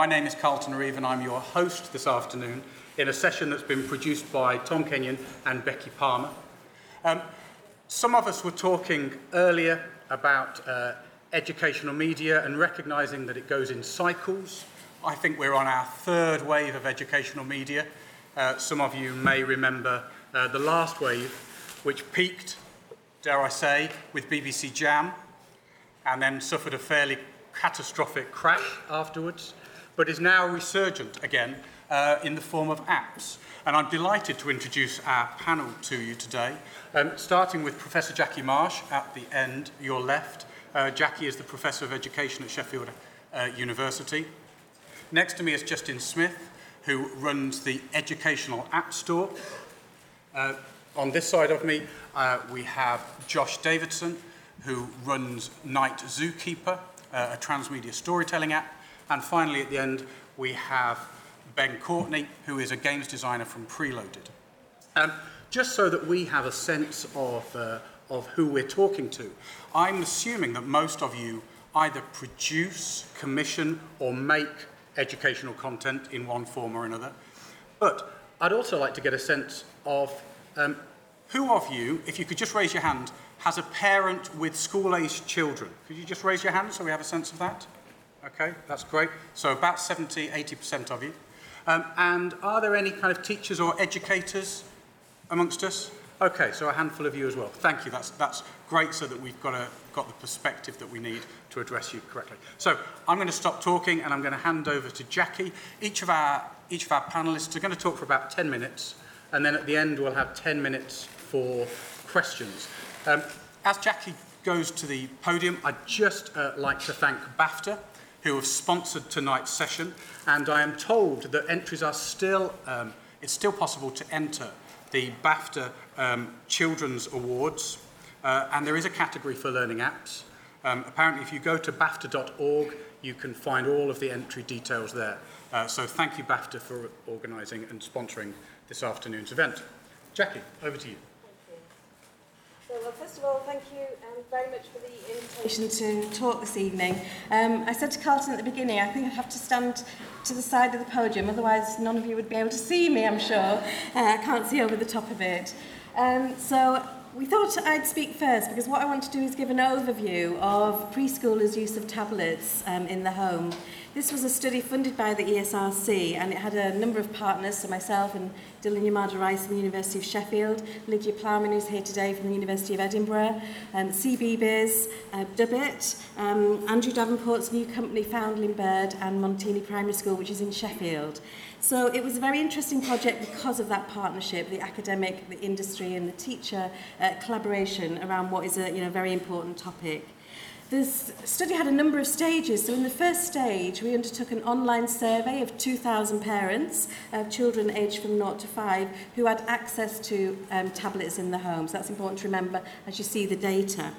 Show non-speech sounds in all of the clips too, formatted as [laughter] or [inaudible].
My name is Carlton Reeve and I'm your host this afternoon in a session that's been produced by Tom Kenyon and Becky Palmer. Um, some of us were talking earlier about uh, educational media and recognising that it goes in cycles. I think we're on our third wave of educational media. Uh, some of you may remember uh, the last wave, which peaked, dare I say, with BBC Jam and then suffered a fairly catastrophic crash afterwards, but is now resurgent again uh, in the form of apps. And I'm delighted to introduce our panel to you today, um, starting with Professor Jackie Marsh at the end, your left. Uh, Jackie is the Professor of Education at Sheffield uh, University. Next to me is Justin Smith, who runs the Educational App Store. Uh, on this side of me, uh, we have Josh Davidson, who runs Night Zookeeper, uh, a transmedia storytelling app. And finally, at the end, we have Ben Courtney, who is a games designer from Preloaded. Um, just so that we have a sense of, uh, of who we're talking to, I'm assuming that most of you either produce, commission, or make educational content in one form or another. But I'd also like to get a sense of um, who of you, if you could just raise your hand, has a parent with school-aged children? Could you just raise your hand so we have a sense of that? Okay, that's great. So about 70, 80% of you. Um, and are there any kind of teachers or educators amongst us? Okay, so a handful of you as well. Thank you. That's, that's great so that we've got, a, got the perspective that we need to address you correctly. So I'm going to stop talking and I'm going to hand over to Jackie. Each of our, each of our panelists are going to talk for about 10 minutes and then at the end we'll have 10 minutes for questions. Um, as Jackie goes to the podium, I'd just uh, like to thank BAFTA, who have sponsored tonight's session, and I am told that entries are still, um, it's still possible to enter the BAFTA um, Children's Awards, uh, and there is a category for learning apps. Um, apparently, if you go to BAFTA.org, you can find all of the entry details there. Uh, so thank you, BAFTA, for organising and sponsoring this afternoon's event. Jackie, over to you. So, well, first of all, thank you um, very much for the invitation to talk this evening. Um, I said to Carlton at the beginning, I think I have to stand to the side of the podium, otherwise none of you would be able to see me, I'm sure. Uh, I can't see over the top of it. Um, so we thought I'd speak first because what I want to do is give an overview of preschoolers' use of tablets um, in the home. This was a study funded by the ESRC and it had a number of partners, so myself and Dylan Yamada Rice from the University of Sheffield, Lydia Plowman who's here today from the University of Edinburgh, um, CBeebies, uh, Dubit, um, Andrew Davenport's new company Foundling Bird and Monteney Primary School which is in Sheffield. So it was a very interesting project because of that partnership, the academic, the industry and the teacher uh, collaboration around what is a you know, very important topic. This study had a number of stages. So in the first stage, we undertook an online survey of 2,000 parents of children aged from 0 to 5 who had access to um, tablets in the homes. So that's important to remember as you see the data.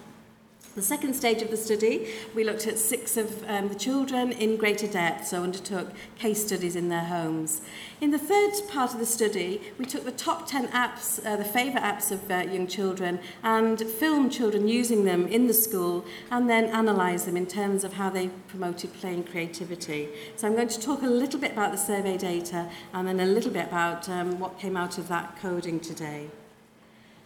The second stage of the study, we looked at six of um, the children in greater depth, so undertook case studies in their homes. In the third part of the study, we took the top 10 apps, uh, the favourite apps of uh, young children, and filmed children using them in the school, and then analysed them in terms of how they promoted play and creativity. So I'm going to talk a little bit about the survey data, and then a little bit about um, what came out of that coding today.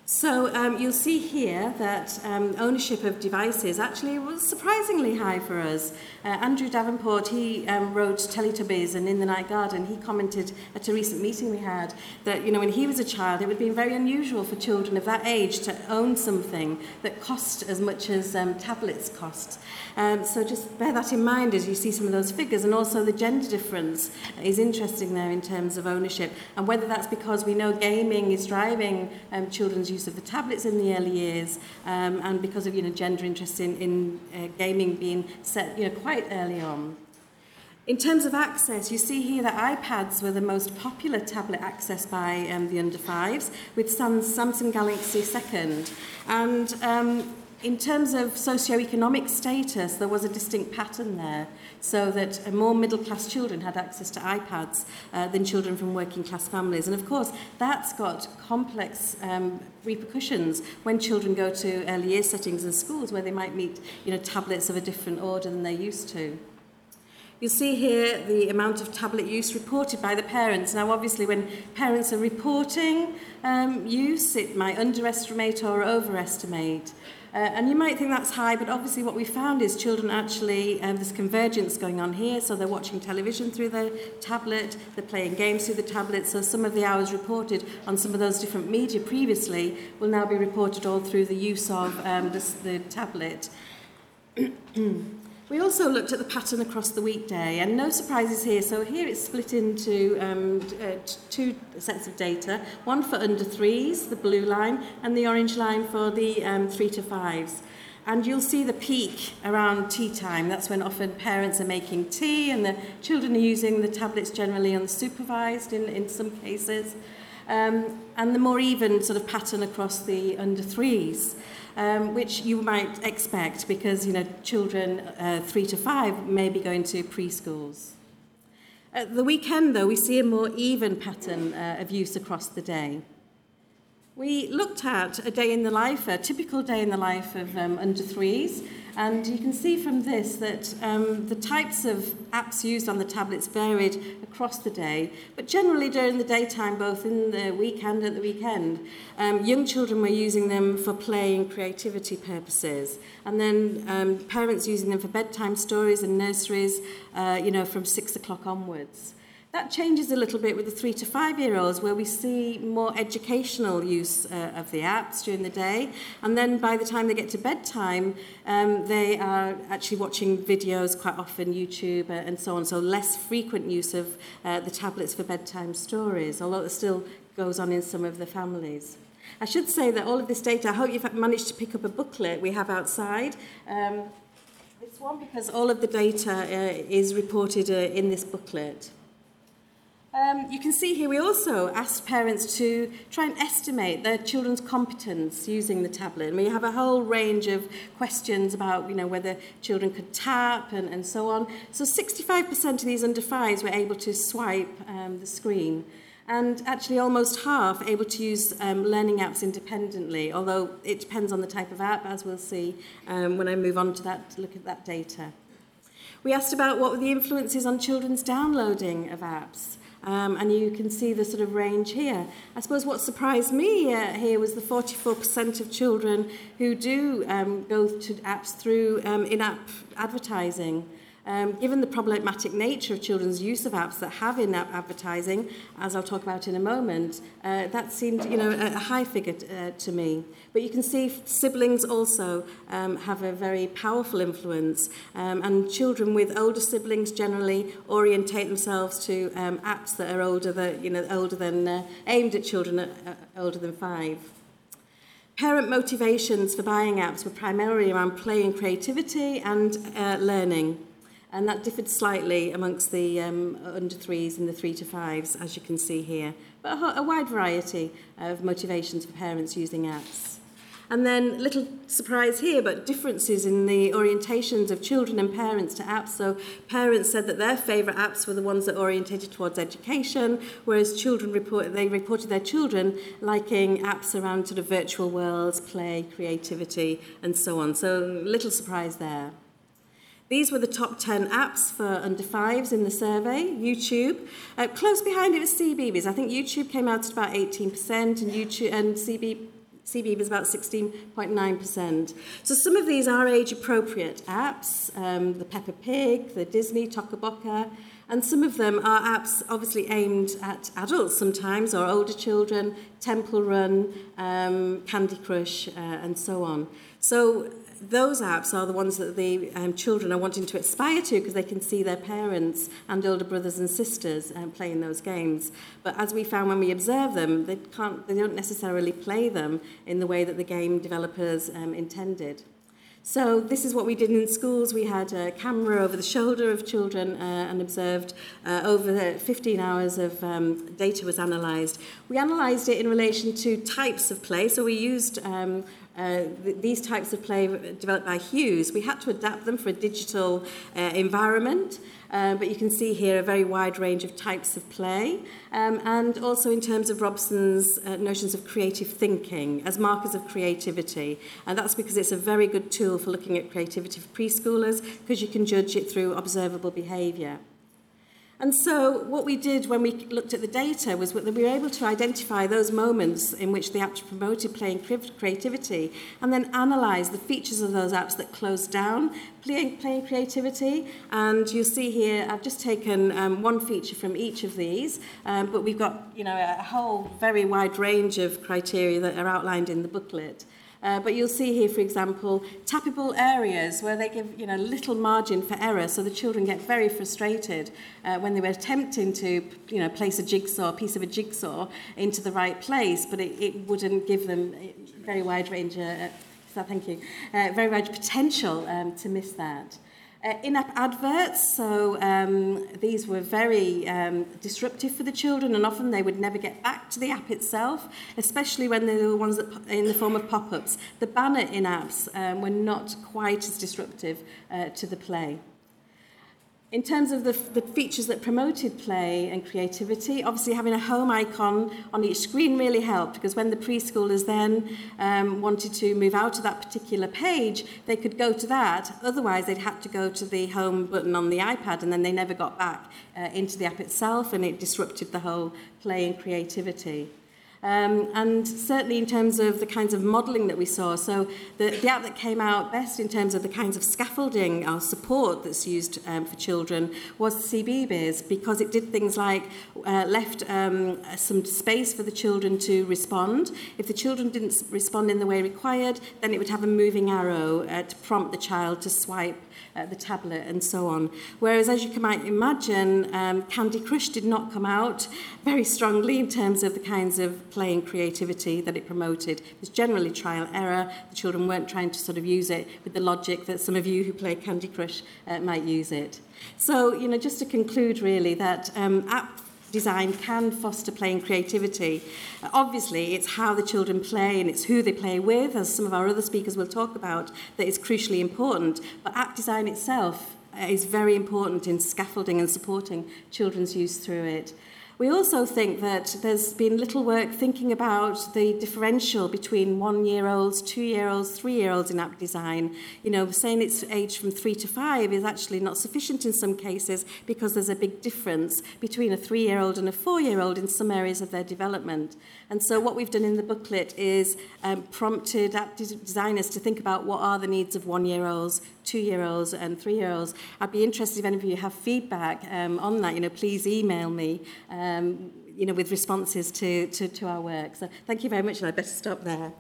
So um, you'll see here that um, ownership of devices actually was surprisingly high for us. Uh, Andrew Davenport, he um, wrote Teletubbies and In the Night Garden. He commented at a recent meeting we had that, you know, when he was a child, it would be very unusual for children of that age to own something that cost as much as um, tablets cost. Um, so just bear that in mind as you see some of those figures. And also the gender difference is interesting there in terms of ownership. And whether that's because we know gaming is driving um, children's use of the tablets in the early years um, and because of you know, gender interest in, in uh, gaming being set you know, quite early on. In terms of access, you see here that iPads were the most popular tablet accessed by um, the under fives, with Samsung Galaxy second. And um, in terms of socio-economic status, there was a distinct pattern there, so that more middle-class children had access to iPads uh, than children from working-class families. And of course, that's got complex um, repercussions when children go to early year settings and schools where they might meet you know, tablets of a different order than they're used to. You see here the amount of tablet use reported by the parents. Now, obviously, when parents are reporting um, use, it might underestimate or overestimate. Uh, and you might think that's high, but obviously what we found is children actually, um, there's convergence going on here, so they're watching television through their tablet, they're playing games through the tablet, so some of the hours reported on some of those different media previously will now be reported all through the use of um, this, the tablet. [clears throat] We also looked at the pattern across the weekday, and no surprises here. So here it's split into um, uh, two sets of data, one for under threes, the blue line, and the orange line for the um, three to fives. And you'll see the peak around tea time. That's when often parents are making tea and the children are using the tablets generally unsupervised in, in some cases. Um, and the more even sort of pattern across the under threes um, which you might expect because you know children uh, three to five may be going to preschools. At the weekend, though, we see a more even pattern uh, of use across the day. We looked at a day in the life, a typical day in the life of um, under threes, and you can see from this that um, the types of apps used on the tablets varied across the day, but generally during the daytime, both in the weekend and at the weekend, um, young children were using them for play and creativity purposes, and then um, parents using them for bedtime stories and nurseries, uh, you know, from six o'clock onwards. That changes a little bit with the three to five year olds, where we see more educational use uh, of the apps during the day. And then by the time they get to bedtime, um, they are actually watching videos quite often, YouTube uh, and so on. So less frequent use of uh, the tablets for bedtime stories, although it still goes on in some of the families. I should say that all of this data, I hope you've managed to pick up a booklet we have outside. Um, this one, because all of the data uh, is reported uh, in this booklet. Um, you can see here we also asked parents to try and estimate their children's competence using the tablet. And we have a whole range of questions about you know, whether children could tap and, and so on. So 65% of these under fives were able to swipe um, the screen. And actually almost half able to use um, learning apps independently, although it depends on the type of app, as we'll see um, when I move on to that, to look at that data. We asked about what were the influences on children's downloading of apps. Um, and you can see the sort of range here. I suppose what surprised me uh, here was the 44% of children who do um, go to apps through um, in-app advertising. Um, given the problematic nature of children's use of apps that have in-app advertising, as I'll talk about in a moment, uh, that seemed you know, a, high figure t- uh, to me. But you can see siblings also um, have a very powerful influence, um, and children with older siblings generally orientate themselves to um, apps that are older than, you know, older than uh, aimed at children uh, older than five. Parent motivations for buying apps were primarily around play and creativity and uh, learning. And that differed slightly amongst the um, under threes and the three to fives, as you can see here. But a, a wide variety of motivations for parents using apps. And then, little surprise here, but differences in the orientations of children and parents to apps. So, parents said that their favourite apps were the ones that orientated towards education, whereas children report, they reported their children liking apps around sort of virtual worlds, play, creativity, and so on. So, little surprise there. These were the top 10 apps for under fives in the survey. YouTube, uh, close behind it was CBeebies. I think YouTube came out at about 18% and YouTube and CB, was about 16.9%. So some of these are age-appropriate apps, um, the Peppa Pig, the Disney, Toca and some of them are apps obviously aimed at adults sometimes or older children, Temple Run, um, Candy Crush, uh, and so on. So those apps are the ones that the um, children are wanting to aspire to because they can see their parents and older brothers and sisters um, playing those games. But as we found when we observe them, they, can't, they don't necessarily play them in the way that the game developers um, intended. So this is what we did in schools. We had a camera over the shoulder of children uh, and observed uh, over 15 hours of um, data was analysed. We analysed it in relation to types of play. So we used um, uh, th- these types of play developed by Hughes, we had to adapt them for a digital uh, environment. Uh, but you can see here a very wide range of types of play, um, and also in terms of Robson's uh, notions of creative thinking as markers of creativity. And that's because it's a very good tool for looking at creativity for preschoolers, because you can judge it through observable behaviour. And so what we did when we looked at the data was that we were able to identify those moments in which the apps promoted playing creativity and then analyse the features of those apps that closed down playing, playing creativity. And you'll see here, I've just taken um, one feature from each of these, um, but we've got you know, a whole very wide range of criteria that are outlined in the booklet. Uh, but you'll see here, for example, tappable areas where they give you know, little margin for error, so the children get very frustrated uh, when they were attempting to you know, place a jigsaw, piece of a jigsaw into the right place, but it, it wouldn't give them very wide range, uh, so thank you, uh, very wide potential um, to miss that. Uh, in-app adverts, so um, these were very um, disruptive for the children and often they would never get back to the app itself, especially when they were ones that in the form of pop-ups. The banner in-apps um, were not quite as disruptive uh, to the play. In terms of the, the features that promoted play and creativity, obviously having a home icon on each screen really helped because when the preschoolers then um, wanted to move out of that particular page, they could go to that. Otherwise, they'd had to go to the home button on the iPad and then they never got back uh, into the app itself and it disrupted the whole play and creativity. Um, and certainly in terms of the kinds of modelling that we saw, so the, the app that came out best in terms of the kinds of scaffolding or support that's used um, for children was CBeebies because it did things like uh, left um, some space for the children to respond. If the children didn't respond in the way required, then it would have a moving arrow uh, to prompt the child to swipe uh, the tablet and so on. Whereas, as you can might imagine, um, Candy Crush did not come out very strongly in terms of the kinds of play and creativity that it promoted. It was generally trial error. The children weren't trying to sort of use it with the logic that some of you who play Candy Crush uh, might use it. So, you know, just to conclude really that um, app design can foster playing creativity. Uh, obviously, it's how the children play and it's who they play with, as some of our other speakers will talk about, that is crucially important. But app design itself is very important in scaffolding and supporting children's use through it. We also think that there's been little work thinking about the differential between one-year-olds, two-year-olds, three-year-olds in app design. You know, saying it's aged from three to five is actually not sufficient in some cases because there's a big difference between a three-year-old and a four-year-old in some areas of their development. And so what we've done in the booklet is um, prompted app designers to think about what are the needs of one-year-olds, two-year-olds and three-year-olds. I'd be interested if any of you have feedback um, on that. You know, please email me. Um, you know, with responses to, to, to our work. So thank you very much, and I'd better stop there.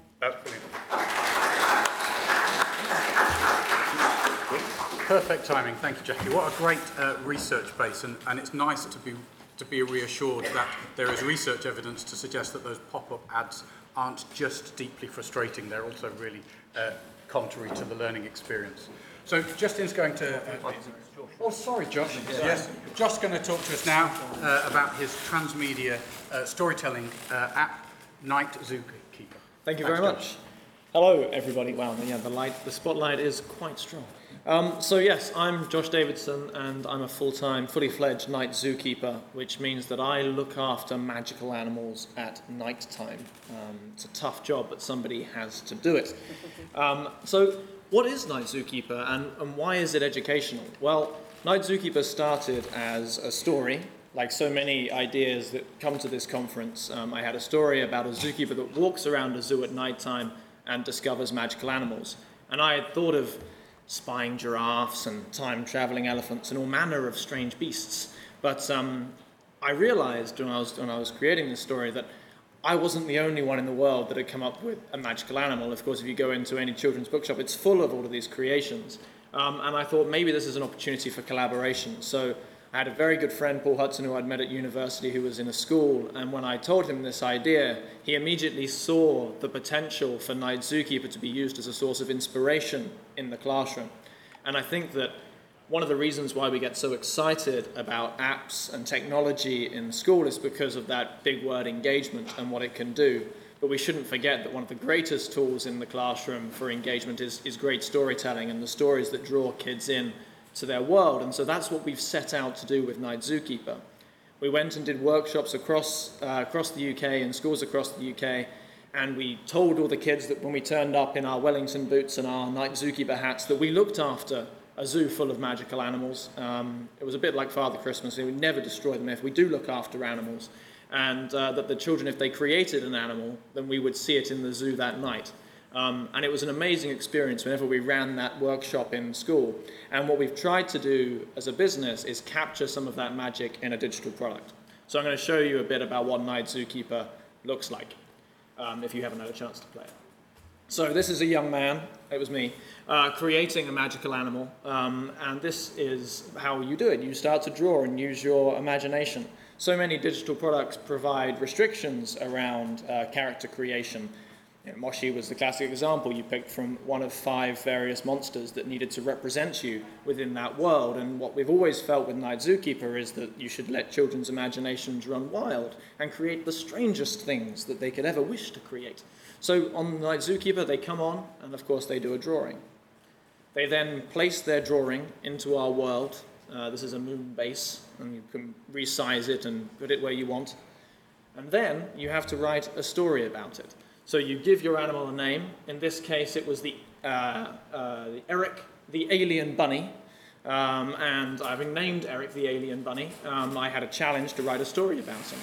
Perfect timing. Thank you, Jackie. What a great uh, research base, and, and it's nice to be to be reassured that there is research evidence to suggest that those pop-up ads aren't just deeply frustrating; they're also really uh, contrary to the learning experience. So Justin's going to... Uh, oh, sorry, Josh. Yes, Josh's going to talk to us now uh, about his transmedia uh, storytelling uh, app, Night Zookeeper. Thank you very much. Hello, everybody. Wow, yeah, the light, the spotlight is quite strong. Um, so yes, I'm Josh Davidson, and I'm a full-time, fully-fledged night zookeeper, which means that I look after magical animals at night time. Um, it's a tough job, but somebody has to do it. Um, so what is Night Zookeeper and, and why is it educational? Well, Night Zookeeper started as a story, like so many ideas that come to this conference. Um, I had a story about a zookeeper that walks around a zoo at night time and discovers magical animals. And I had thought of spying giraffes and time traveling elephants and all manner of strange beasts. But um, I realized when I, was, when I was creating this story that I wasn't the only one in the world that had come up with a magical animal. Of course, if you go into any children's bookshop, it's full of all of these creations. Um, and I thought maybe this is an opportunity for collaboration. So I had a very good friend, Paul Hudson, who I'd met at university, who was in a school. And when I told him this idea, he immediately saw the potential for Night Zookeeper to be used as a source of inspiration in the classroom. And I think that one of the reasons why we get so excited about apps and technology in school is because of that big word engagement and what it can do. But we shouldn't forget that one of the greatest tools in the classroom for engagement is, is great storytelling and the stories that draw kids in to their world. And so that's what we've set out to do with Night Zookeeper. We went and did workshops across, uh, across the UK in schools across the UK, and we told all the kids that when we turned up in our Wellington boots and our Night Zookeeper hats, that we looked after a zoo full of magical animals. Um, it was a bit like Father Christmas, we never destroy them if we do look after animals. And uh, that the children, if they created an animal, then we would see it in the zoo that night. Um, and it was an amazing experience whenever we ran that workshop in school. And what we've tried to do as a business is capture some of that magic in a digital product. So I'm going to show you a bit about what Night Zookeeper looks like, um, if you haven't had a chance to play it. So this is a young man, it was me, uh, creating a magical animal. Um, and this is how you do it. You start to draw and use your imagination. So many digital products provide restrictions around uh, character creation you know, Moshi was the classic example. You picked from one of five various monsters that needed to represent you within that world. And what we've always felt with Night Zookeeper is that you should let children's imaginations run wild and create the strangest things that they could ever wish to create. So on Night Zookeeper, they come on, and of course, they do a drawing. They then place their drawing into our world. Uh, this is a moon base, and you can resize it and put it where you want. And then you have to write a story about it. So you give your animal a name. In this case, it was the, uh, uh, the Eric the Alien Bunny. Um, and having named Eric the Alien Bunny, um, I had a challenge to write a story about him.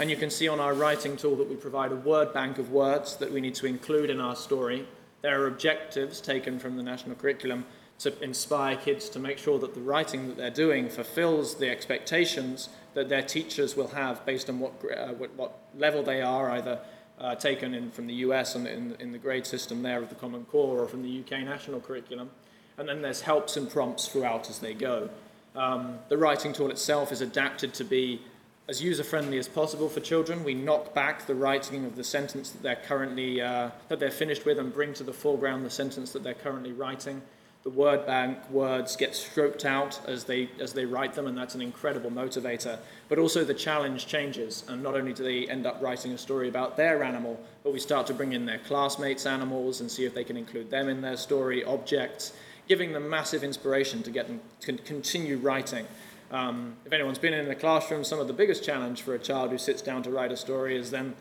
And you can see on our writing tool that we provide a word bank of words that we need to include in our story. There are objectives taken from the national curriculum to inspire kids to make sure that the writing that they're doing fulfills the expectations that their teachers will have based on what, uh, what, what level they are, either uh, taken in from the US and in, in the grade system there of the Common Core or from the UK national curriculum. And then there's helps and prompts throughout as they go. Um, the writing tool itself is adapted to be as user friendly as possible for children. We knock back the writing of the sentence that they're currently uh, that they're finished with and bring to the foreground the sentence that they're currently writing. The word bank words get stroked out as they as they write them and that's an incredible motivator. But also the challenge changes and not only do they end up writing a story about their animal but we start to bring in their classmates animals and see if they can include them in their story objects giving them massive inspiration to get them to continue writing um, if anyone's been in the classroom some of the biggest challenge for a child who sits down to write a story is then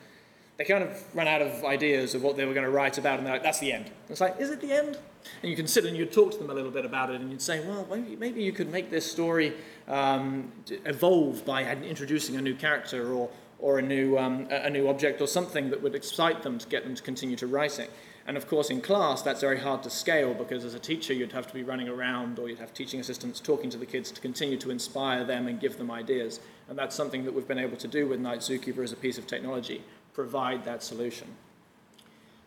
they kind of run out of ideas of what they were going to write about, and they're like, that's the end. It's like, is it the end? And you can sit and you'd talk to them a little bit about it, and you'd say, well, maybe, maybe you could make this story um, evolve by introducing a new character or, or a, new, um, a new object or something that would excite them to get them to continue to writing. And of course, in class, that's very hard to scale because as a teacher, you'd have to be running around or you'd have teaching assistants talking to the kids to continue to inspire them and give them ideas. And that's something that we've been able to do with Night Zookeeper as a piece of technology provide that solution.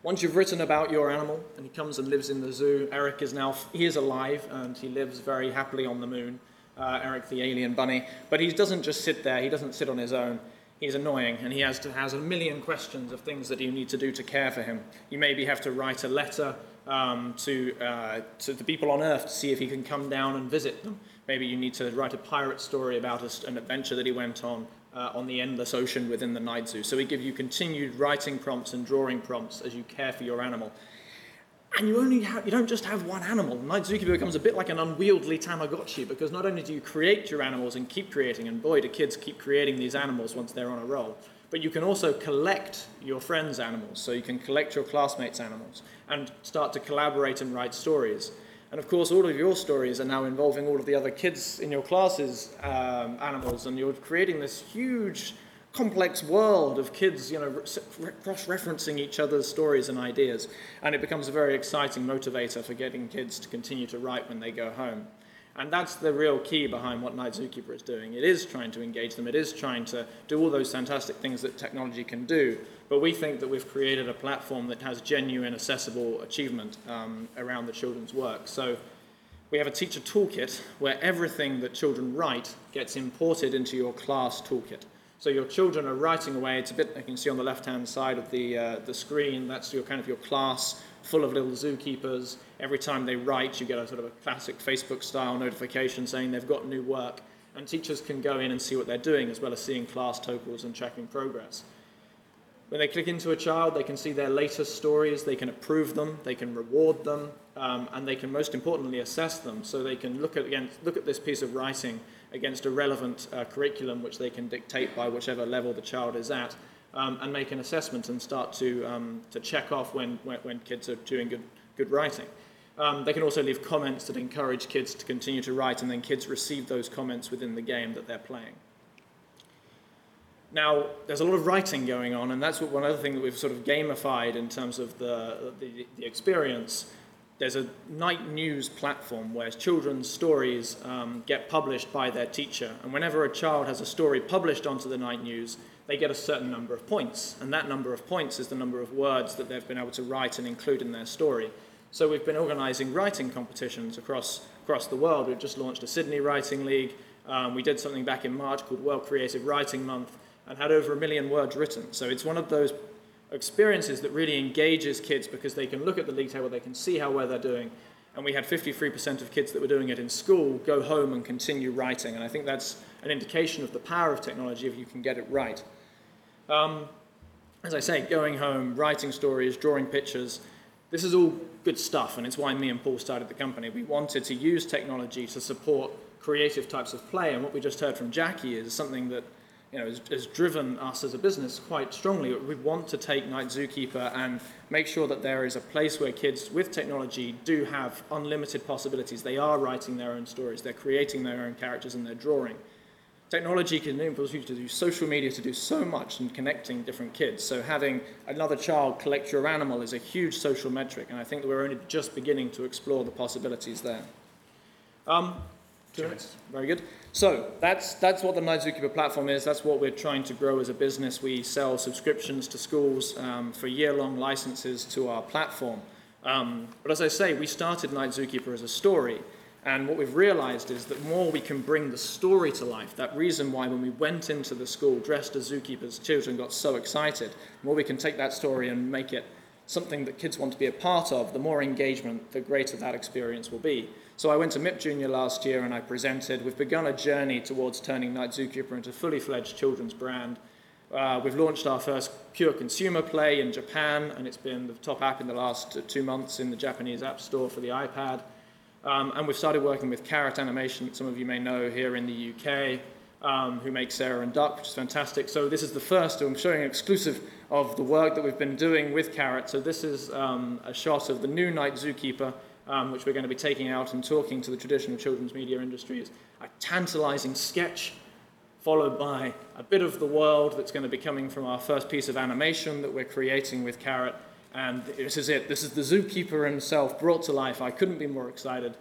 Once you've written about your animal and he comes and lives in the zoo, Eric is now he is alive and he lives very happily on the moon. Uh, Eric the alien bunny, but he doesn't just sit there. He doesn't sit on his own. He's annoying and he has to has a million questions of things that you need to do to care for him. You maybe have to write a letter um, to uh, to the people on Earth to see if he can come down and visit them. Maybe you need to write a pirate story about a, an adventure that he went on uh, on the endless ocean within the night zoo. So we give you continued writing prompts and drawing prompts as you care for your animal. And you only have, you don't just have one animal. Zookeeper becomes a bit like an unwieldy Tamagotchi because not only do you create your animals and keep creating, and boy, do kids keep creating these animals once they're on a roll, but you can also collect your friends' animals. So you can collect your classmates' animals and start to collaborate and write stories. And of course, all of your stories are now involving all of the other kids in your classes' um, animals, and you're creating this huge, complex world of kids, you know, cross-referencing each other's stories and ideas. And it becomes a very exciting motivator for getting kids to continue to write when they go home. And that's the real key behind what Night Zookeeper is doing. It is trying to engage them, it is trying to do all those fantastic things that technology can do. But we think that we've created a platform that has genuine, accessible achievement um, around the children's work. So we have a teacher toolkit where everything that children write gets imported into your class toolkit. So your children are writing away. It's a bit you can see on the left-hand side of the uh, the screen. That's your kind of your class full of little zookeepers. Every time they write, you get a sort of a classic Facebook-style notification saying they've got new work, and teachers can go in and see what they're doing as well as seeing class totals and checking progress. When they click into a child, they can see their latest stories, they can approve them, they can reward them, um, and they can most importantly assess them. So they can look at, against, look at this piece of writing against a relevant uh, curriculum which they can dictate by whichever level the child is at, um, and make an assessment and start to, um, to check off when, when, when, kids are doing good, good writing. Um, they can also leave comments that encourage kids to continue to write, and then kids receive those comments within the game that they're playing. Now, there's a lot of writing going on, and that's what, one other thing that we've sort of gamified in terms of the, the, the experience. There's a night news platform where children's stories um, get published by their teacher, and whenever a child has a story published onto the night news, they get a certain number of points, and that number of points is the number of words that they've been able to write and include in their story. So we've been organising writing competitions across, across the world. We've just launched a Sydney Writing League. Um, we did something back in March called World Creative Writing Month, and had over a million words written. So it's one of those experiences that really engages kids because they can look at the league table, they can see how well they're doing. And we had 53% of kids that were doing it in school go home and continue writing. And I think that's an indication of the power of technology if you can get it right. Um, as I say, going home, writing stories, drawing pictures, this is all good stuff, and it's why me and Paul started the company. We wanted to use technology to support creative types of play, and what we just heard from Jackie is something that you know, has, has, driven us as a business quite strongly. We want to take Night Zookeeper and make sure that there is a place where kids with technology do have unlimited possibilities. They are writing their own stories, they're creating their own characters, and they're drawing. Technology can enable you to do social media to do so much in connecting different kids. So having another child collect your animal is a huge social metric, and I think that we're only just beginning to explore the possibilities there. Um, Two minutes. Very good. So that's that's what the Night Zookeeper platform is. That's what we're trying to grow as a business. We sell subscriptions to schools um, for year-long licenses to our platform. Um, but as I say, we started Night Zookeeper as a story, and what we've realized is that more we can bring the story to life. That reason why when we went into the school dressed as zookeepers, children got so excited. The more we can take that story and make it something that kids want to be a part of, the more engagement, the greater that experience will be. So I went to MIP Junior last year and I presented. We've begun a journey towards turning Night Zookeeper into a fully fledged children's brand. Uh, we've launched our first pure consumer play in Japan, and it's been the top app in the last two months in the Japanese App Store for the iPad. Um, and we've started working with Karrot Animation, some of you may know here in the UK, um, who make Sarah and Duck, which is fantastic. So this is the first, I'm showing exclusive of the work that we've been doing with Karrot. So this is um, a shot of the new Night Zookeeper, um, which we're going to be taking out and talking to the traditional children's media industry, is A tantalizing sketch, followed by a bit of the world that's going to be coming from our first piece of animation that we're creating with Karrot. And this is it. This is the zookeeper himself brought to life. I couldn't be more excited.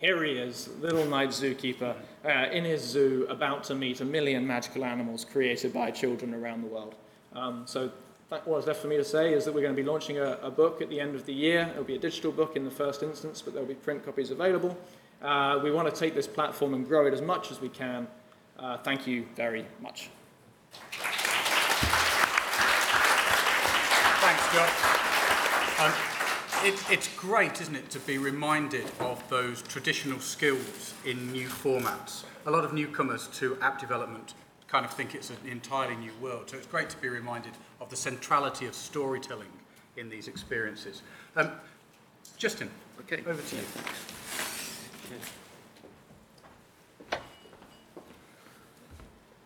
Here he is, little night zookeeper, uh, in his zoo, about to meet a million magical animals created by children around the world. Um, so that, what's left for me to say is that we're going to be launching a, a, book at the end of the year. It'll be a digital book in the first instance, but there'll be print copies available. Uh, we want to take this platform and grow it as much as we can. Uh, thank you very much. Thanks, Josh. Um, it, it's great, isn't it, to be reminded of those traditional skills in new formats. A lot of newcomers to app development kind of think it's an entirely new world. So it's great to be reminded of the centrality of storytelling in these experiences. Um, Justin, okay. over to you.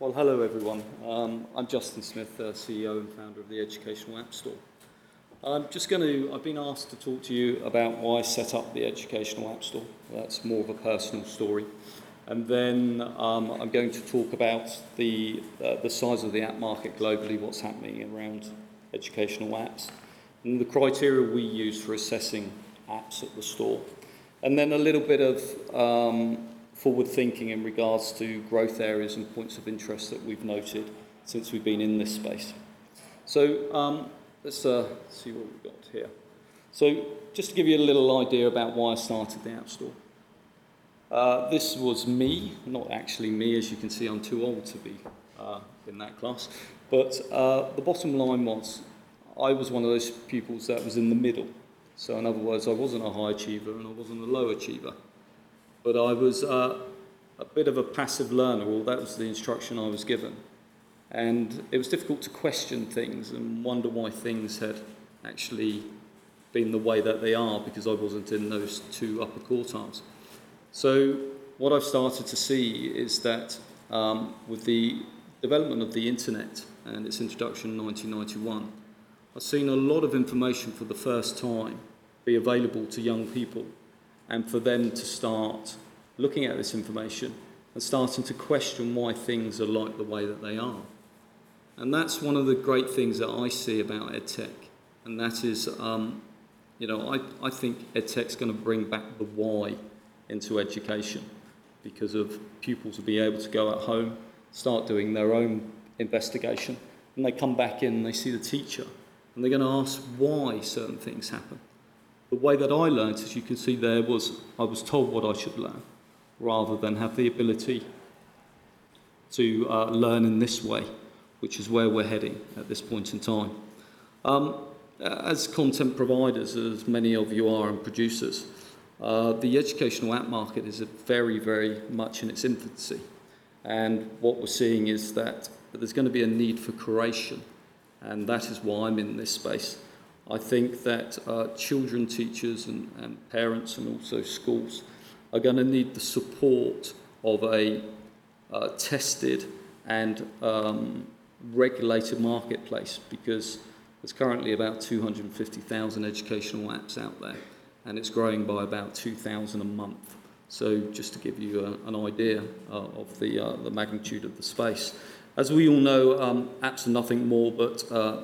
Well, hello everyone. Um, I'm Justin Smith, uh, CEO and founder of the Educational App Store. I'm just going to, I've been asked to talk to you about why I set up the Educational App Store. That's more of a personal story. And then um, I'm going to talk about the, uh, the size of the app market globally, what's happening around educational apps, and the criteria we use for assessing apps at the store. And then a little bit of um, forward thinking in regards to growth areas and points of interest that we've noted since we've been in this space. So um, let's uh, see what we've got here. So just to give you a little idea about why I started the App Store. Uh, this was me, not actually me, as you can see, I'm too old to be uh, in that class. But uh, the bottom line was, I was one of those pupils that was in the middle. So, in other words, I wasn't a high achiever and I wasn't a low achiever. But I was uh, a bit of a passive learner, or that was the instruction I was given. And it was difficult to question things and wonder why things had actually been the way that they are because I wasn't in those two upper quartiles. So, what I've started to see is that um, with the development of the internet and its introduction in 1991, I've seen a lot of information for the first time be available to young people and for them to start looking at this information and starting to question why things are like the way that they are. And that's one of the great things that I see about EdTech, and that is, um, you know, I, I think EdTech's going to bring back the why into education because of pupils will be able to go at home, start doing their own investigation, and they come back in and they see the teacher, and they're going to ask why certain things happen. The way that I learned, as you can see there, was I was told what I should learn rather than have the ability to uh, learn in this way, which is where we're heading at this point in time. Um, as content providers, as many of you are, and producers, uh, the educational app market is very, very much in its infancy. And what we're seeing is that there's going to be a need for curation, and that is why I'm in this space. I think that uh, children, teachers, and, and parents, and also schools are going to need the support of a uh, tested and um, regulated marketplace because there's currently about 250,000 educational apps out there and it's growing by about 2,000 a month. So just to give you a, an idea uh, of the, uh, the magnitude of the space. As we all know, um, apps are nothing more but uh,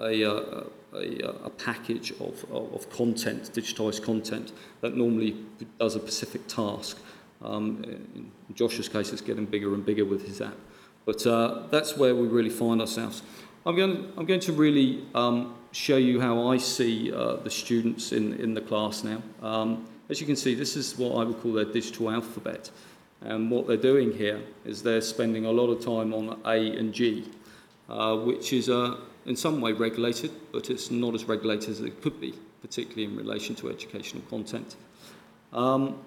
a, uh, a, a, package of, of content, digitized content, that normally does a specific task. Um, in Josh's case, it's getting bigger and bigger with his app. But uh, that's where we really find ourselves. I'm going, I'm going to really um, show you how I see uh, the students in, in the class now. Um, as you can see, this is what I would call their digital alphabet. And what they're doing here is they're spending a lot of time on A and G, uh, which is uh, in some way regulated, but it's not as regulated as it could be, particularly in relation to educational content. Um,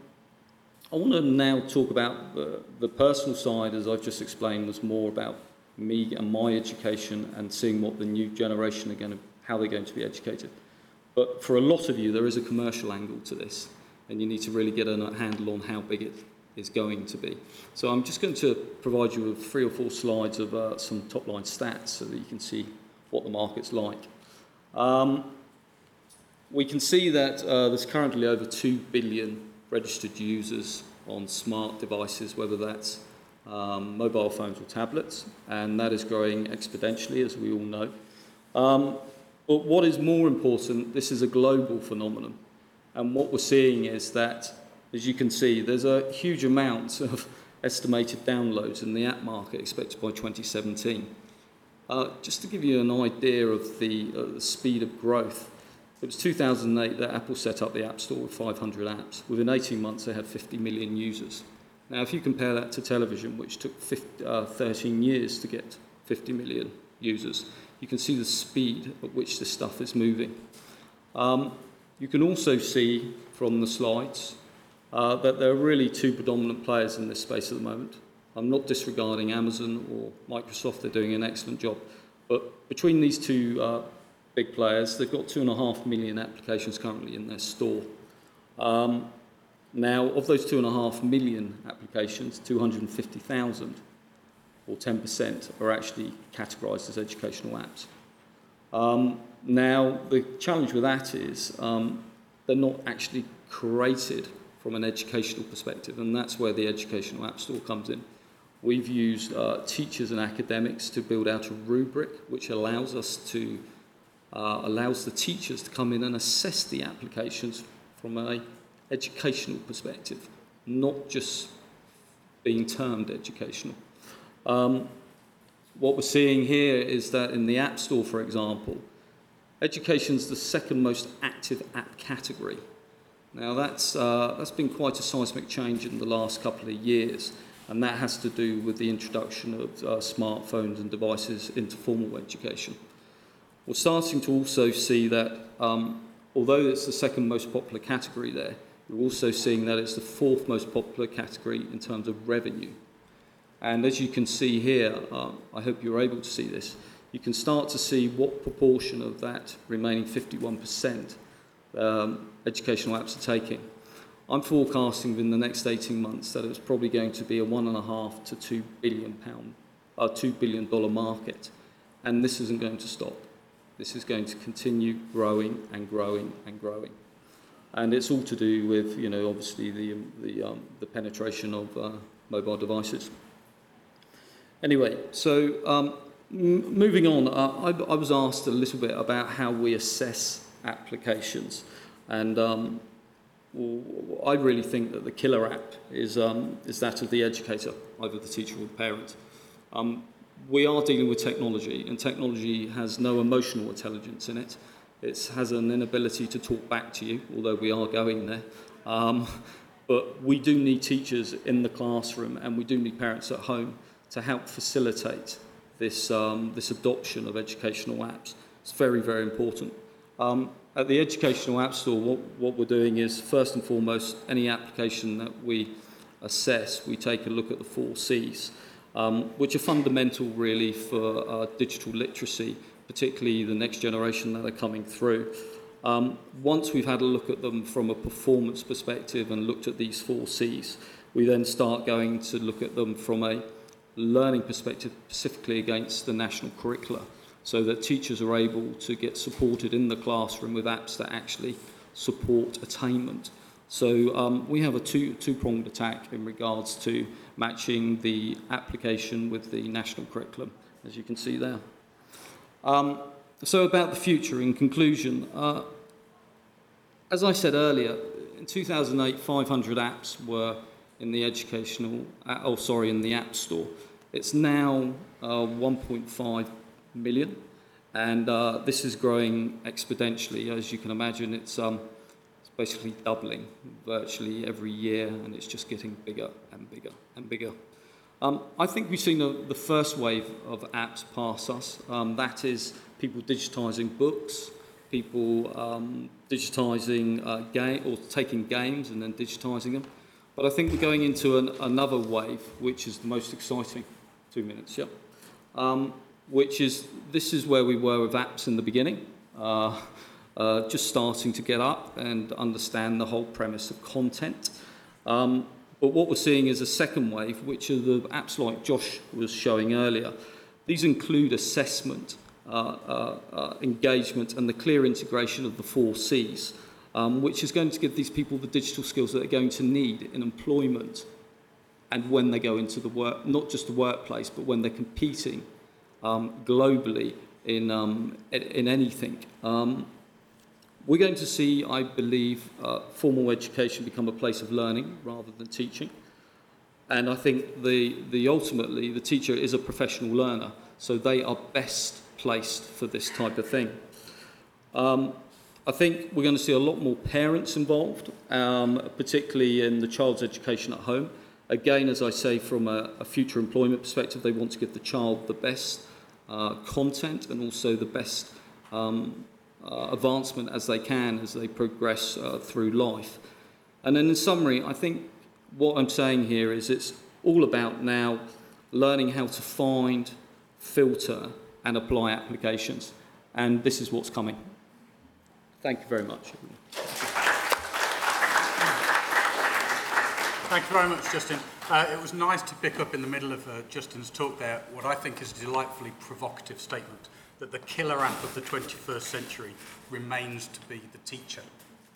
I want to now talk about the, the personal side, as I've just explained, was more about me and my education and seeing what the new generation are going to, how they're going to be educated. But for a lot of you, there is a commercial angle to this, and you need to really get a handle on how big it is going to be. So I'm just going to provide you with three or four slides of uh, some top line stats so that you can see what the market's like. Um, we can see that uh, there's currently over 2 billion registered users on smart devices, whether that's um, mobile phones or tablets, and that is growing exponentially, as we all know. Um, but what is more important, this is a global phenomenon. And what we're seeing is that, as you can see, there's a huge amount of [laughs] estimated downloads in the app market expected by 2017. Uh, just to give you an idea of the, uh, the speed of growth, it was 2008 that Apple set up the App Store with 500 apps. Within 18 months, they had 50 million users. Now, if you compare that to television, which took 50, uh, 13 years to get 50 million users, you can see the speed at which this stuff is moving. Um, you can also see from the slides uh, that there are really two predominant players in this space at the moment. I'm not disregarding Amazon or Microsoft, they're doing an excellent job. But between these two uh, big players, they've got two and a half million applications currently in their store. Um, now, of those two and a half million applications, 250,000 or 10% are actually categorised as educational apps. Um, now, the challenge with that is um, they're not actually created from an educational perspective, and that's where the Educational App Store comes in. We've used uh, teachers and academics to build out a rubric which allows us to uh, allows the teachers to come in and assess the applications from a educational perspective, not just being termed educational. Um, what we're seeing here is that in the App Store, for example, education is the second most active app category. Now that's, uh, that's been quite a seismic change in the last couple of years and that has to do with the introduction of uh, smartphones and devices into formal education. We're starting to also see that um, although it's the second most popular category there, we're also seeing that it's the fourth most popular category in terms of revenue. And as you can see here, uh, I hope you're able to see this, you can start to see what proportion of that remaining 51% um, educational apps are taking. I'm forecasting within the next 18 months that it's probably going to be a one and a half to two billion pound, uh, two billion dollar market, and this isn't going to stop. This is going to continue growing and growing and growing, and it's all to do with, you know, obviously the the, um, the penetration of uh, mobile devices. Anyway, so um, m- moving on, uh, I, I was asked a little bit about how we assess applications, and um, I really think that the killer app is, um, is that of the educator, either the teacher or the parent. Um, we are dealing with technology, and technology has no emotional intelligence in it. It has an inability to talk back to you, although we are going there. Um, but we do need teachers in the classroom, and we do need parents at home to help facilitate this, um, this adoption of educational apps. It's very, very important. Um, at the Educational App Store, what, what we're doing is, first and foremost, any application that we assess, we take a look at the four C's, um, which are fundamental really for uh, digital literacy, particularly the next generation that are coming through. Um, once we've had a look at them from a performance perspective and looked at these four C's, we then start going to look at them from a learning perspective, specifically against the national curricula so that teachers are able to get supported in the classroom with apps that actually support attainment. So um, we have a two, two-pronged attack in regards to matching the application with the national curriculum, as you can see there. Um, so about the future, in conclusion, uh, as I said earlier, in 2008, 500 apps were in the educational, uh, oh sorry, in the App Store. It's now uh, 1.5 million. And uh, this is growing exponentially. As you can imagine, it's, um, basically doubling virtually every year, and it's just getting bigger and bigger and bigger. Um, I think we've seen a, the first wave of apps pass us. Um, that is people digitizing books, people um, digitizing uh, game or taking games and then digitizing them. But I think we're going into an, another wave, which is the most exciting. Two minutes, yep. Um, which is this is where we were with apps in the beginning, uh, uh, just starting to get up and understand the whole premise of content. Um, but what we're seeing is a second wave, which are the apps like Josh was showing earlier. These include assessment, uh, uh, uh engagement, and the clear integration of the four C's, um, which is going to give these people the digital skills that they're going to need in employment and when they go into the work, not just the workplace, but when they're competing um, globally in, um, in anything. Um, we're going to see, I believe, uh, formal education become a place of learning rather than teaching. And I think the, the ultimately the teacher is a professional learner, so they are best placed for this type of thing. Um, I think we're going to see a lot more parents involved, um, particularly in the child's education at home. Again, as I say, from a, a future employment perspective, they want to give the child the best uh, content and also the best um, uh, advancement as they can as they progress uh, through life. And then, in summary, I think what I'm saying here is it's all about now learning how to find, filter, and apply applications. And this is what's coming. Thank you very much. Thank you very much, Justin. Uh, it was nice to pick up in the middle of uh, Justin's talk there what I think is a delightfully provocative statement that the killer app of the 21st century remains to be the teacher.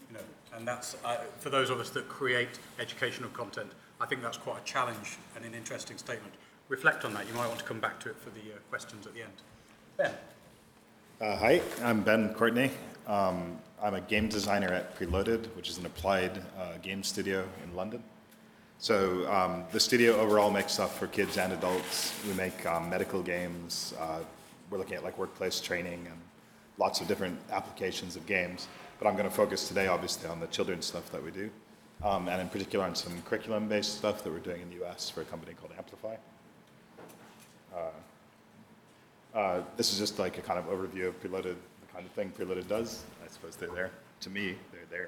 You know, and that's uh, for those of us that create educational content. I think that's quite a challenge and an interesting statement. Reflect on that. You might want to come back to it for the uh, questions at the end. Ben. Uh, hi, I'm Ben Courtney. Um, I'm a game designer at Preloaded, which is an applied uh, game studio in London. So um, the studio overall makes stuff for kids and adults. We make um, medical games. We're looking at like workplace training and lots of different applications of games. But I'm going to focus today, obviously, on the children's stuff that we do, um, and in particular on some curriculum-based stuff that we're doing in the U.S. for a company called Amplify. Uh, uh, this is just like a kind of overview of Preloaded, the kind of thing Preloaded does. I suppose they're there. To me, they're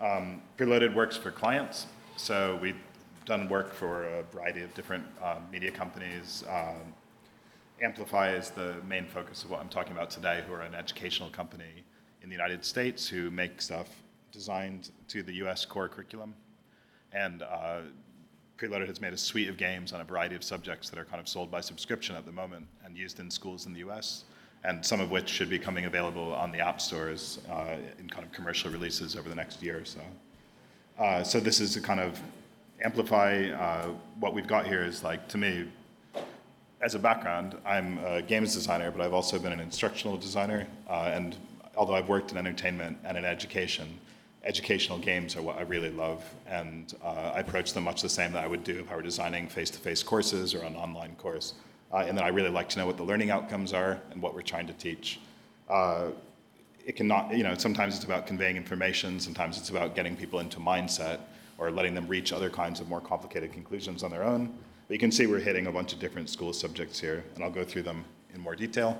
there. Um, Preloaded works for clients, so we've done work for a variety of different uh, media companies. Um, Amplify is the main focus of what I'm talking about today, who are an educational company in the United States who make stuff designed to the US core curriculum. And uh, Preloaded has made a suite of games on a variety of subjects that are kind of sold by subscription at the moment and used in schools in the US, and some of which should be coming available on the app stores uh, in kind of commercial releases over the next year or so. Uh, so this is a kind of amplify. Uh, what we've got here is like, to me, as a background, I'm a games designer, but I've also been an instructional designer. Uh, and although I've worked in entertainment and in education, educational games are what I really love. And uh, I approach them much the same that I would do if I were designing face to face courses or an online course. Uh, and then I really like to know what the learning outcomes are and what we're trying to teach. Uh, it cannot, you know, sometimes it's about conveying information, sometimes it's about getting people into mindset or letting them reach other kinds of more complicated conclusions on their own. But you can see we're hitting a bunch of different school subjects here, and I'll go through them in more detail.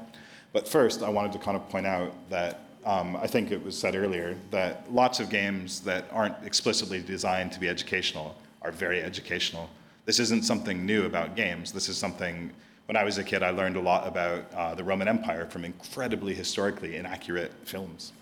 But first, I wanted to kind of point out that um, I think it was said earlier that lots of games that aren't explicitly designed to be educational are very educational. This isn't something new about games. This is something, when I was a kid, I learned a lot about uh, the Roman Empire from incredibly historically inaccurate films.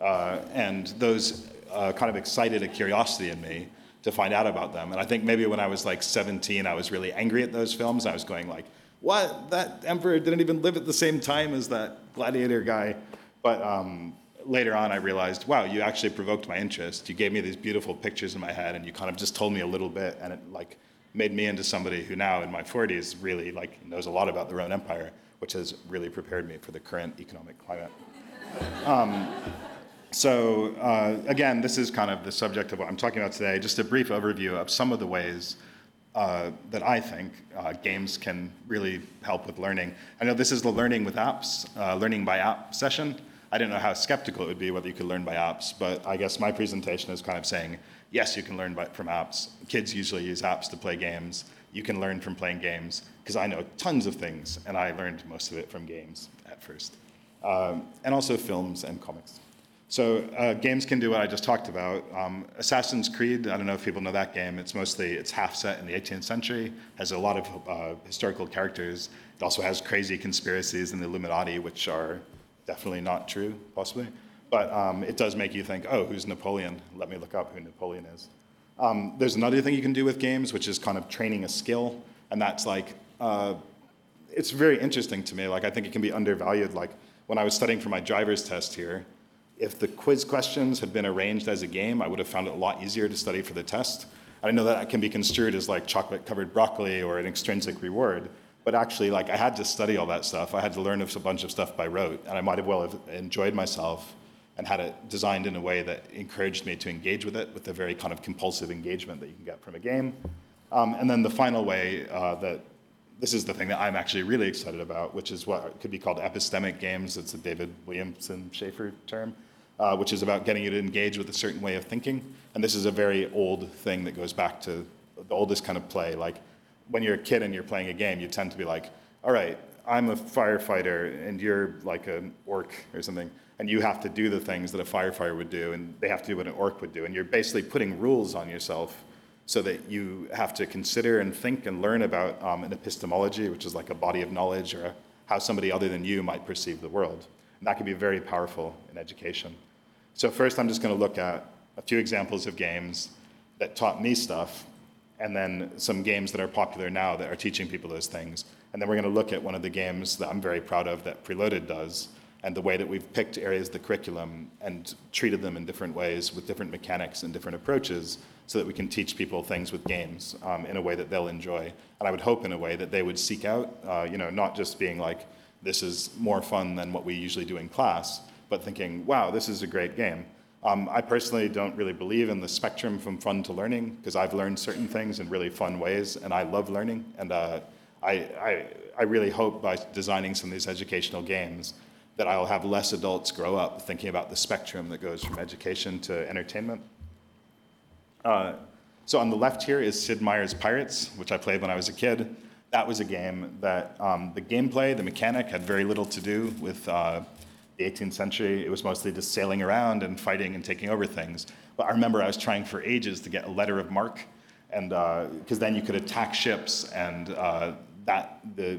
Uh, and those uh, kind of excited a curiosity in me to find out about them. And I think maybe when I was like 17, I was really angry at those films. I was going like, what? That emperor didn't even live at the same time as that gladiator guy. But um, later on, I realized, wow, you actually provoked my interest. You gave me these beautiful pictures in my head, and you kind of just told me a little bit, and it like made me into somebody who now, in my 40s, really like knows a lot about the Roman Empire, which has really prepared me for the current economic climate. [laughs] Um, so uh, again, this is kind of the subject of what I'm talking about today. Just a brief overview of some of the ways uh, that I think uh, games can really help with learning. I know this is the learning with apps, uh, learning by app session. I didn't know how skeptical it would be whether you could learn by apps, but I guess my presentation is kind of saying, yes, you can learn by, from apps. Kids usually use apps to play games. You can learn from playing games because I know tons of things, and I learned most of it from games at first, um, and also films and comics. So uh, games can do what I just talked about. Um, Assassin's Creed, I don't know if people know that game. It's mostly, it's half set in the 18th century, has a lot of uh, historical characters. It also has crazy conspiracies and the Illuminati, which are definitely not true, possibly. But um, it does make you think, oh, who's Napoleon? Let me look up who Napoleon is. Um, there's another thing you can do with games, which is kind of training a skill. And that's like, uh, it's very interesting to me. Like, I think it can be undervalued. Like, when I was studying for my driver's test here, if the quiz questions had been arranged as a game, I would have found it a lot easier to study for the test. I know that can be construed as like chocolate covered broccoli or an extrinsic reward, but actually, like I had to study all that stuff. I had to learn a bunch of stuff by rote, and I might have well have enjoyed myself and had it designed in a way that encouraged me to engage with it with the very kind of compulsive engagement that you can get from a game. Um, and then the final way uh, that this is the thing that I'm actually really excited about, which is what could be called epistemic games. It's a David Williamson Shaffer term uh, which is about getting you to engage with a certain way of thinking. And this is a very old thing that goes back to the oldest kind of play. Like when you're a kid and you're playing a game, you tend to be like, all right, I'm a firefighter and you're like an orc or something, and you have to do the things that a firefighter would do, and they have to do what an orc would do. And you're basically putting rules on yourself so that you have to consider and think and learn about um, an epistemology, which is like a body of knowledge or how somebody other than you might perceive the world. And that can be very powerful in education. So first I'm just going to look at a few examples of games that taught me stuff, and then some games that are popular now that are teaching people those things. And then we're going to look at one of the games that I'm very proud of that Preloaded does, and the way that we've picked areas of the curriculum and treated them in different ways with different mechanics and different approaches so that we can teach people things with games um, in a way that they'll enjoy. And I would hope in a way that they would seek out, uh, you know, not just being like, this is more fun than what we usually do in class, but thinking, wow, this is a great game. Um, I personally don't really believe in the spectrum from fun to learning because I've learned certain things in really fun ways, and I love learning. And uh, I, I, I really hope by designing some of these educational games that I'll have less adults grow up thinking about the spectrum that goes from education to entertainment. Uh, so on the left here is Sid Meier's Pirates, which I played when I was a kid. That was a game that um, the gameplay, the mechanic, had very little to do with uh, the 18th century, it was mostly just sailing around and fighting and taking over things. But I remember I was trying for ages to get a letter of marque, and because uh, then you could attack ships, and uh, that the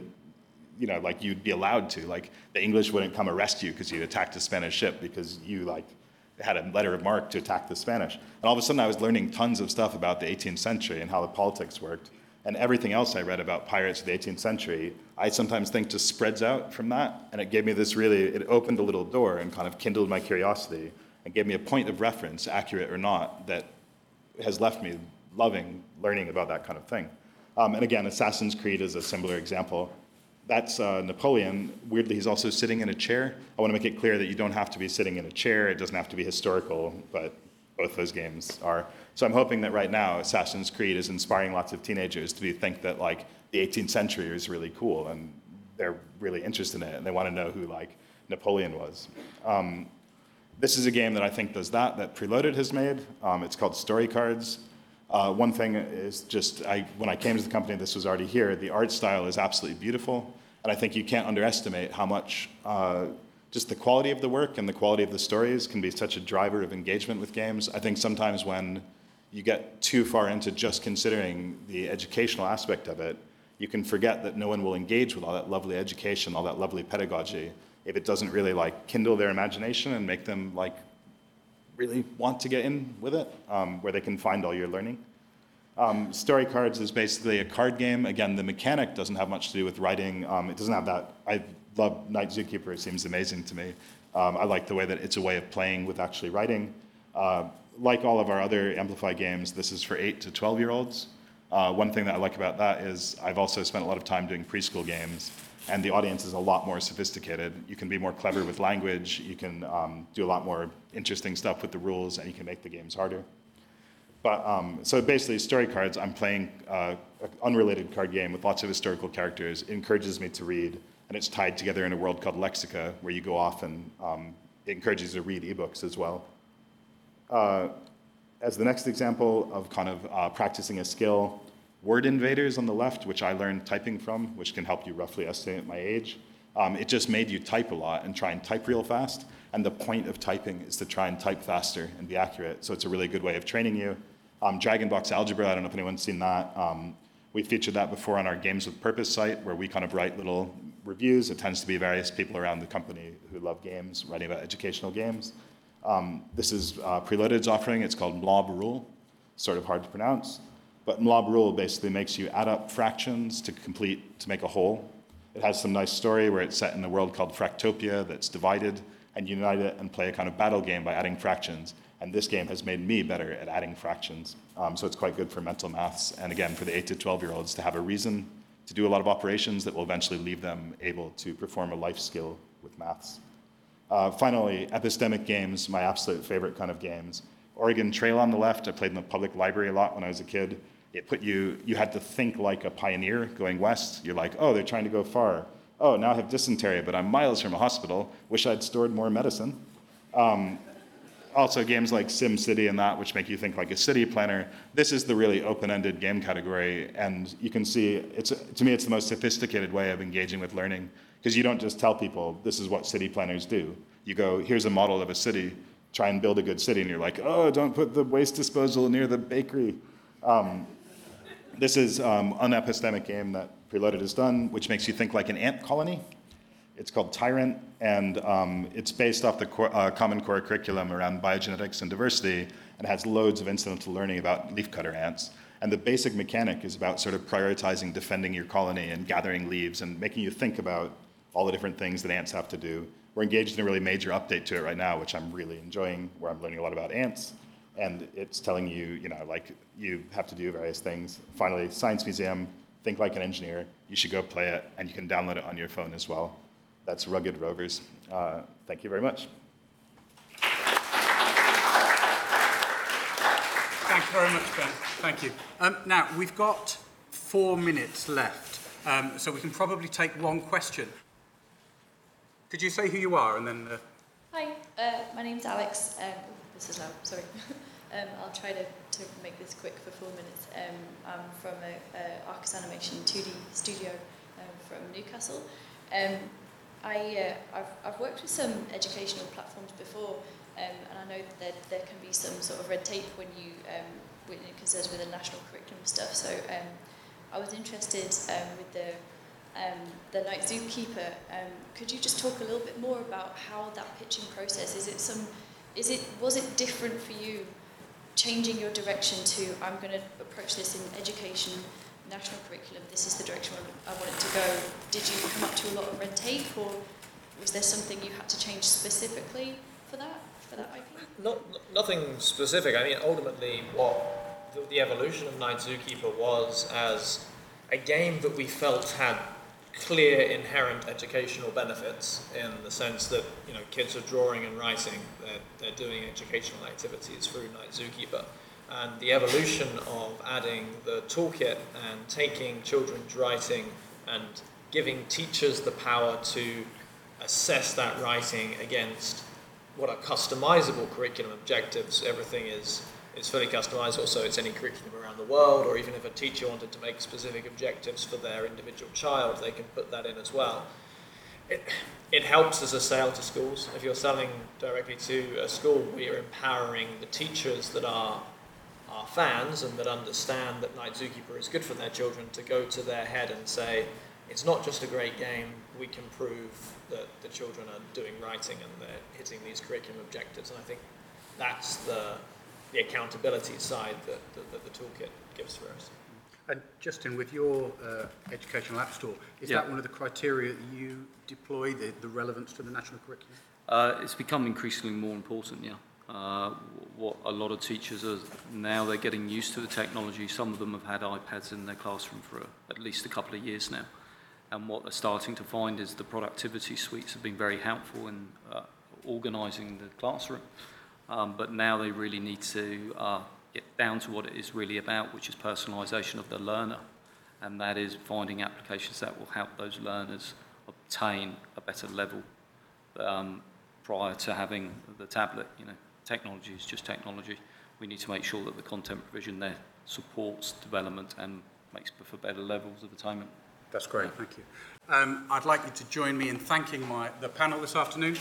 you know like you'd be allowed to like the English wouldn't come arrest you because you'd attacked a Spanish ship because you like had a letter of marque to attack the Spanish. And all of a sudden, I was learning tons of stuff about the 18th century and how the politics worked. And everything else I read about pirates of the 18th century, I sometimes think just spreads out from that. And it gave me this really, it opened a little door and kind of kindled my curiosity and gave me a point of reference, accurate or not, that has left me loving learning about that kind of thing. Um, and again, Assassin's Creed is a similar example. That's uh, Napoleon. Weirdly, he's also sitting in a chair. I want to make it clear that you don't have to be sitting in a chair. It doesn't have to be historical, but both those games are. So I'm hoping that right now Assassin's Creed is inspiring lots of teenagers to think that like the 18th century is really cool and they're really interested in it and they want to know who like Napoleon was. Um, this is a game that I think does that, that Preloaded has made. Um, it's called Story Cards. Uh, one thing is just, I, when I came to the company, this was already here, the art style is absolutely beautiful. And I think you can't underestimate how much uh, just the quality of the work and the quality of the stories can be such a driver of engagement with games. I think sometimes when you get too far into just considering the educational aspect of it, you can forget that no one will engage with all that lovely education, all that lovely pedagogy, if it doesn't really like kindle their imagination and make them like really want to get in with it, um, where they can find all your learning. Um, story cards is basically a card game. Again, the mechanic doesn't have much to do with writing. Um, it doesn't have that. I love Night Zookeeper. It seems amazing to me. Um, I like the way that it's a way of playing with actually writing. Uh, like all of our other Amplify games, this is for 8 to 12 year olds. Uh, one thing that I like about that is I've also spent a lot of time doing preschool games, and the audience is a lot more sophisticated. You can be more clever with language, you can um, do a lot more interesting stuff with the rules, and you can make the games harder. But um, so basically, story cards. I'm playing uh, an unrelated card game with lots of historical characters. It encourages me to read, and it's tied together in a world called Lexica, where you go off and um, it encourages you to read ebooks as well. Uh, as the next example of kind of uh, practicing a skill, Word Invaders on the left, which I learned typing from, which can help you roughly estimate my age. Um, it just made you type a lot and try and type real fast. And the point of typing is to try and type faster and be accurate. So it's a really good way of training you. Um, Dragonbox Algebra, I don't know if anyone's seen that. Um, we featured that before on our Games with Purpose site, where we kind of write little reviews. It tends to be various people around the company who love games, writing about educational games. Um, this is uh, Preloaded's offering. It's called Mlob Rule. Sort of hard to pronounce. But Mlob Rule basically makes you add up fractions to complete, to make a whole. It has some nice story where it's set in a world called Fractopia that's divided, and unite it and play a kind of battle game by adding fractions. And this game has made me better at adding fractions. Um, so it's quite good for mental maths. And again, for the 8 to 12 year olds to have a reason to do a lot of operations that will eventually leave them able to perform a life skill with maths. Uh, finally, epistemic games, my absolute favorite kind of games. Oregon Trail on the left, I played in the public library a lot when I was a kid. It put you, you had to think like a pioneer going west. You're like, oh, they're trying to go far. Oh, now I have dysentery, but I'm miles from a hospital. Wish I'd stored more medicine. Um, also games like SimCity and that, which make you think like a city planner. This is the really open-ended game category, and you can see it's to me it's the most sophisticated way of engaging with learning because you don't just tell people this is what city planners do. You go here's a model of a city, try and build a good city, and you're like oh don't put the waste disposal near the bakery. Um, this is um, an epistemic game that Preloaded has done, which makes you think like an ant colony. It's called Tyrant, and um, it's based off the core, uh, Common Core curriculum around biogenetics and diversity, and has loads of incidental learning about leafcutter ants. And the basic mechanic is about sort of prioritizing defending your colony and gathering leaves and making you think about all the different things that ants have to do. We're engaged in a really major update to it right now, which I'm really enjoying, where I'm learning a lot about ants. And it's telling you, you know, like you have to do various things. Finally, Science Museum, think like an engineer. You should go play it, and you can download it on your phone as well. That's Rugged Rovers. Uh, thank you very much. Thank you very much, Ben. Thank you. Um, now, we've got four minutes left, um, so we can probably take one question. Could you say who you are and then... Hi, uh, my name's Alex. Um, this is now, sorry. [laughs] um, I'll try to, to make this quick for four minutes. Um, I'm from a, a Arcus Animation 2D studio um, from Newcastle. Um, I, uh, I've, I've worked with some educational platforms before, um, and I know that there, there can be some sort of red tape when you um, because there's with the national curriculum stuff. So I was interested with the um, the night zookeeper. Um, could you just talk a little bit more about how that pitching process is? It some is it was it different for you changing your direction to I'm going to approach this in education, national curriculum. This is the direction I want it to go. Did you come up to a lot of red tape, or was there something you had to change specifically for that for that IP? Not, nothing specific. I mean, ultimately, what the, the evolution of Night Zookeeper was as a game that we felt had clear inherent educational benefits in the sense that you know kids are drawing and writing, they're, they're doing educational activities through Night Zookeeper. And the evolution of adding the toolkit and taking children's writing and giving teachers the power to assess that writing against what are customizable curriculum objectives. Everything is is fully customizable, so it's any curriculum around the world, or even if a teacher wanted to make specific objectives for their individual child, they can put that in as well. It, it helps as a sale to schools. If you're selling directly to a school, we are empowering the teachers that are our fans and that understand that Night Zookeeper is good for their children to go to their head and say, it's not just a great game, we can prove that the children are doing writing and they're hitting these curriculum objectives. And I think that's the, the accountability side that, that, that the toolkit gives for us. And Justin, with your uh, educational app store, is Yeah. that one of the criteria that you deploy, the, the relevance to the national curriculum? Uh, it's become increasingly more important, yeah. Uh, what a lot of teachers are now, they're getting used to the technology. Some of them have had iPads in their classroom for at least a couple of years now. And what they're starting to find is the productivity suites have been very helpful in uh, organising the classroom. Um, but now they really need to uh, get down to what it is really about, which is personalisation of the learner. And that is finding applications that will help those learners obtain a better level um, prior to having the tablet. You know, technology is just technology. We need to make sure that the content provision there supports development and makes for better levels of attainment. That's great, thank you. Um, I'd like you to join me in thanking my, the panel this afternoon.